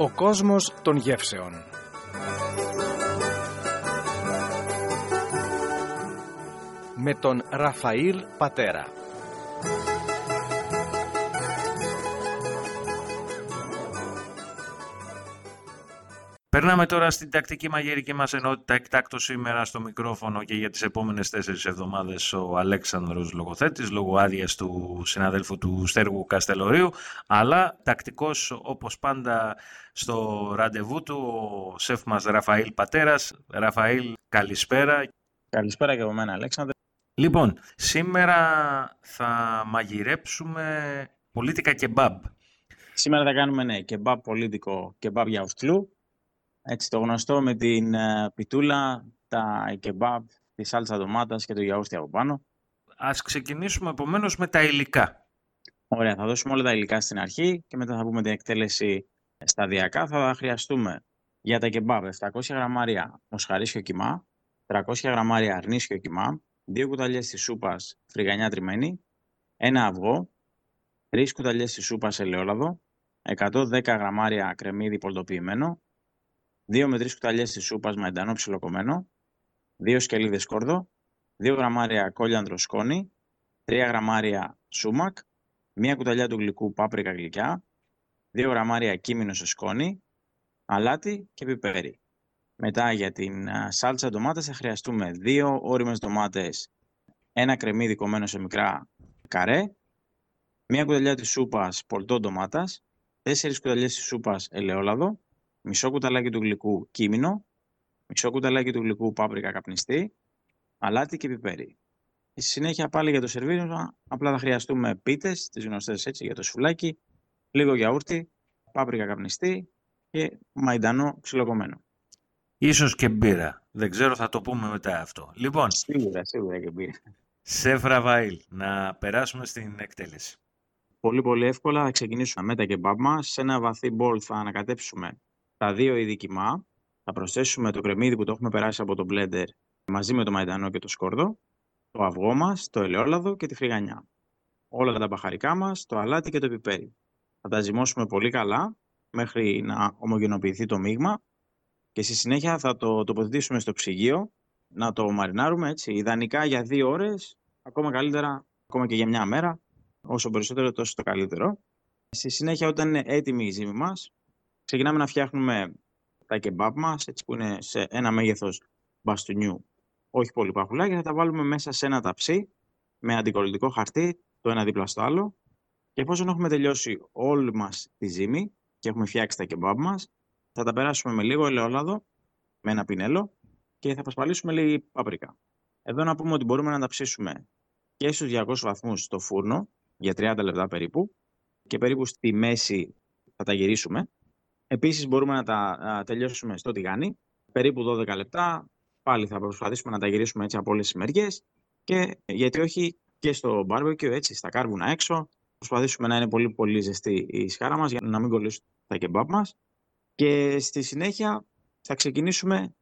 Ο κόσμος των γεύσεων. Με τον Ραφαήλ Πατέρα. Περνάμε τώρα στην τακτική μαγειρική μας ενότητα εκτάκτο σήμερα στο μικρόφωνο και για τις επόμενες τέσσερις εβδομάδες ο Αλέξανδρος Λογοθέτης λόγω άδειας του συναδέλφου του Στέργου Καστελορίου αλλά τακτικός όπως πάντα στο ραντεβού του ο σεφ μας Ραφαήλ Πατέρας. Ραφαήλ καλησπέρα. Καλησπέρα και από μένα Αλέξανδρε. Λοιπόν, σήμερα θα μαγειρέψουμε πολίτικα κεμπάμπ. Σήμερα θα κάνουμε ναι, κεμπάμπ πολίτικο, κεμπάμπ για ουστλού έτσι το γνωστό με την uh, πιτούλα, τα κεμπάμπ, τη σάλτσα ντομάτας και το γιαούρτι από πάνω. Ας ξεκινήσουμε επομένως με τα υλικά. Ωραία, θα δώσουμε όλα τα υλικά στην αρχή και μετά θα πούμε την εκτέλεση σταδιακά. Θα χρειαστούμε για τα κεμπάμπ 700 γραμμάρια μοσχαρίσιο κιμά, 300 γραμμάρια αρνίσιο κιμά, 2 κουταλιές της σούπας φρυγανιά τριμμένη, ένα αυγό, 3 κουταλιές της σούπας ελαιόλαδο, 110 γραμμάρια κρεμμύδι πολτοποιημένο, 2 με 3 κουταλιές της σούπας με εντανό ψιλοκομμένο, 2 σκελίδες κόρδο, 2 γραμμάρια κόλιανδρο σκόνη, 3 γραμμάρια σούμακ, 1 κουταλιά του γλυκού πάπρικα γλυκιά, 2 γραμμάρια κίμινο σε σκόνη, αλάτι και πιπέρι. Μετά για την σάλτσα ντομάτας θα χρειαστούμε 2 όριμες ντομάτες, ένα κρεμμύδι κομμένο σε μικρά καρέ, 1 κουταλιά της σούπας πολτό ντομάτας, 4 κουταλιές της σούπας ελαιόλαδο, μισό κουταλάκι του γλυκού κίμινο, μισό κουταλάκι του γλυκού πάπρικα καπνιστή, αλάτι και πιπέρι. Στη συνέχεια πάλι για το σερβίρισμα απλά θα χρειαστούμε πίτες, τις γνωστές έτσι για το σουβλάκι, λίγο γιαούρτι, πάπρικα καπνιστή και μαϊντανό ψιλοκομμένο. Ίσως και μπύρα. Δεν ξέρω, θα το πούμε μετά αυτό. Λοιπόν, σίγουρα, σίγουρα και μπύρα. Σε Βαΐλ, να περάσουμε στην εκτέλεση. Πολύ πολύ εύκολα θα ξεκινήσουμε με τα κεμπάμπ μας. Σε ένα βαθύ μπολ θα ανακατέψουμε τα δύο είδη κιμά. Θα προσθέσουμε το κρεμμύδι που το έχουμε περάσει από το blender μαζί με το μαϊντανό και το σκόρδο, το αυγό μας, το ελαιόλαδο και τη φρυγανιά. Όλα τα μπαχαρικά μας, το αλάτι και το πιπέρι. Θα τα ζυμώσουμε πολύ καλά μέχρι να ομογενοποιηθεί το μείγμα και στη συνέχεια θα το τοποθετήσουμε στο ψυγείο να το μαρινάρουμε έτσι, ιδανικά για δύο ώρες, ακόμα καλύτερα, ακόμα και για μια μέρα, όσο περισσότερο τόσο το καλύτερο. Στη συνέχεια όταν είναι έτοιμη η ζύμη μας, ξεκινάμε να φτιάχνουμε τα κεμπάπ μας, έτσι που είναι σε ένα μέγεθος μπαστούνιου, όχι πολύ παχουλά, και θα τα βάλουμε μέσα σε ένα ταψί με αντικολλητικό χαρτί, το ένα δίπλα στο άλλο. Και εφόσον έχουμε τελειώσει όλη μας τη ζύμη και έχουμε φτιάξει τα κεμπάπ μας, θα τα περάσουμε με λίγο ελαιόλαδο, με ένα πινέλο και θα πασπαλίσουμε λίγη παπρικά. Εδώ να πούμε ότι μπορούμε να τα ψήσουμε και στους 200 βαθμούς στο φούρνο για 30 λεπτά περίπου και περίπου στη μέση θα τα γυρίσουμε Επίσης μπορούμε να τα τελειώσουμε στο τηγάνι, περίπου 12 λεπτά. Πάλι θα προσπαθήσουμε να τα γυρίσουμε έτσι από όλες τις μεριές και γιατί όχι και στο barbecue έτσι στα κάρβουνα έξω. Προσπαθήσουμε να είναι πολύ πολύ ζεστή η σχάρα μας για να μην κολλήσουν τα κεμπάπ μας. Και στη συνέχεια θα ξεκινήσουμε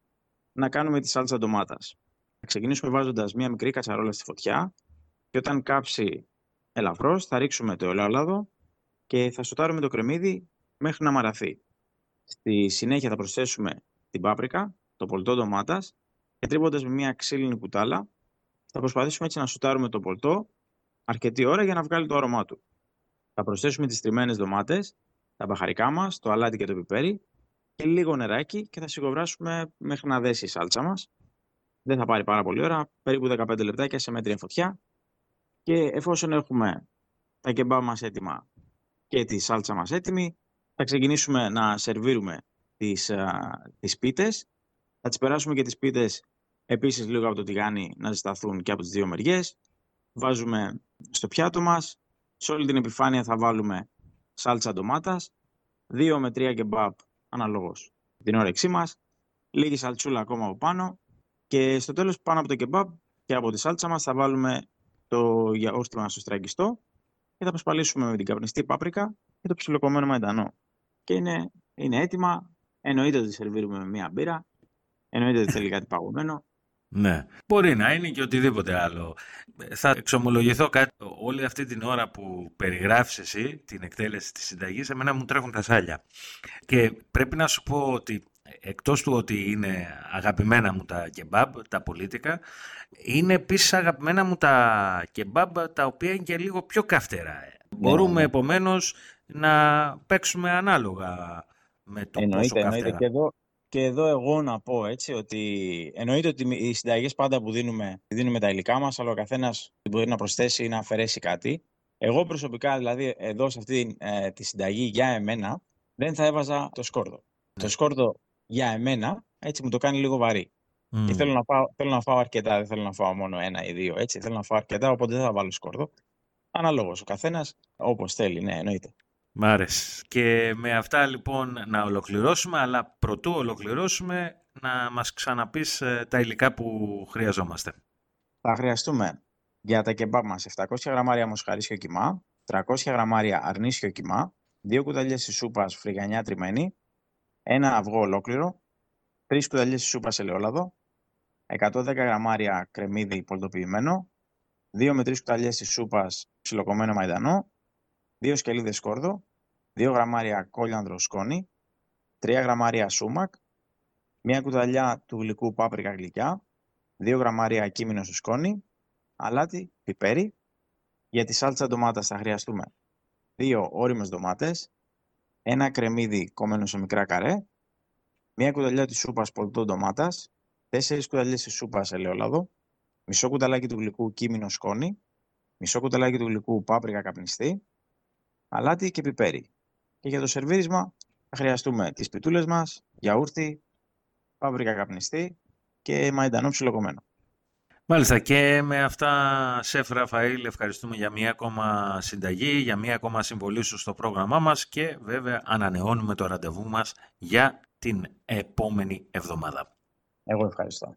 να κάνουμε τη σάλτσα ντομάτας. Θα ξεκινήσουμε βάζοντας μία μικρή κατσαρόλα στη φωτιά και όταν κάψει ελαφρώς θα ρίξουμε το ελαιόλαδο και θα σοτάρουμε το κρεμμύδι μέχρι να μαραθεί. Στη συνέχεια θα προσθέσουμε την πάπρικα, το πολτό ντομάτας και τρίποντας με μια ξύλινη κουτάλα θα προσπαθήσουμε έτσι να σουτάρουμε το πολτό αρκετή ώρα για να βγάλει το άρωμά του. Θα προσθέσουμε τις τριμμένες ντομάτες, τα μπαχαρικά μας, το αλάτι και το πιπέρι και λίγο νεράκι και θα σιγοβράσουμε μέχρι να δέσει η σάλτσα μας. Δεν θα πάρει πάρα πολύ ώρα, περίπου 15 λεπτάκια σε μέτρια φωτιά. Και εφόσον έχουμε τα κεμπά μας έτοιμα και τη σάλτσα μας έτοιμη, θα ξεκινήσουμε να σερβίρουμε τις, α, τις πίτες. Θα τις περάσουμε και τις πίτες επίσης λίγο από το τηγάνι να ζεσταθούν και από τις δύο μεριές. Βάζουμε στο πιάτο μας. Σε όλη την επιφάνεια θα βάλουμε σάλτσα ντομάτας. 2 με 3 κεμπάπ αναλόγως την όρεξή μας. Λίγη σαλτσούλα ακόμα από πάνω. Και στο τέλος πάνω από το κεμπάπ και από τη σάλτσα μας θα βάλουμε το γιαούρτι μας στο στραγγιστό και θα προσπαλήσουμε με την καπνιστή πάπρικα και το ψιλοκομμένο μαϊντανό και είναι, είναι έτοιμα. Εννοείται ότι σερβίρουμε με μία μπύρα. Εννοείται ότι θέλει κάτι παγωμένο. Ναι. Μπορεί να είναι και οτιδήποτε άλλο. Θα εξομολογηθώ κάτι. Όλη αυτή την ώρα που περιγράφεις εσύ την εκτέλεση της συνταγής, εμένα μου τρέχουν τα σάλια. Και πρέπει να σου πω ότι εκτός του ότι είναι αγαπημένα μου τα κεμπάμπ, τα πολίτικα, είναι επίσης αγαπημένα μου τα κεμπάμπ τα οποία είναι και λίγο πιο καυτερά. Ναι, Μπορούμε ναι. επομένως να παίξουμε ανάλογα με το εννοείται, πόσο καυτερά. Εννοείται και εδώ, και εδώ εγώ να πω έτσι ότι εννοείται ότι οι συνταγές πάντα που δίνουμε, δίνουμε τα υλικά μας, αλλά ο καθένας μπορεί να προσθέσει ή να αφαιρέσει κάτι. Εγώ προσωπικά δηλαδή εδώ σε αυτή ε, τη συνταγή για εμένα δεν θα έβαζα το σκόρδο. Το σκόρδο για εμένα έτσι μου το κάνει λίγο βαρύ. Mm. Και θέλω να, φάω, θέλω να φάω αρκετά, δεν θέλω να φάω μόνο ένα ή δύο. Έτσι. Θέλω να φάω αρκετά, οπότε δεν θα βάλω σκόρδο. Αναλόγως ο καθένας όπως θέλει, ναι, εννοείται. Μ' άρεσες. Και με αυτά λοιπόν να ολοκληρώσουμε, αλλά προτού ολοκληρώσουμε να μας ξαναπείς ε, τα υλικά που χρειαζόμαστε. Θα χρειαστούμε για τα κεμπάπ μας 700 γραμμάρια μοσχαρίσιο κιμά, 300 γραμμάρια αρνίσιο κιμά, 2 κουταλιές της σούπας φρυγανιά τριμμένη, ένα αυγό ολόκληρο, 3 κουταλιές της σούπας ελαιόλαδο, 110 γραμμάρια κρεμμύδι πολτοποιημένο, 2 με 3 κουταλιές της σούπας ψιλοκομμένο μαϊντανό, 2 σκελίδες σκόρδο, 2 γραμμάρια κόλιανδρο σκόνη, 3 γραμμάρια σούμακ, 1 κουταλιά του γλυκού πάπρικα γλυκιά, 2 γραμμάρια κίμινο στο σκόνη, αλάτι, πιπέρι. Για τη σάλτσα ντομάτας θα χρειαστούμε 2 όριμες ντομάτες, ένα κρεμμύδι κομμένο σε μικρά καρέ, μία κουταλιά της σούπας πολτό ντομάτας, 4 κουταλιές της σούπας ελαιόλαδο, μισό κουταλάκι του γλυκού κίμινο σκόνη, μισό κουταλάκι του γλυκού πάπρικα καπνιστή, αλάτι και πιπέρι. Και για το σερβίρισμα θα χρειαστούμε τις πιτούλες μας, γιαούρτι, πάπρικα καπνιστή και μαϊντανό ψιλοκομμένο. Μάλιστα και με αυτά Σεφ Ραφαήλ ευχαριστούμε για μία ακόμα συνταγή, για μία ακόμα συμβολή σου στο πρόγραμμά μας και βέβαια ανανεώνουμε το ραντεβού μας για την επόμενη εβδομάδα. Εγώ ευχαριστώ.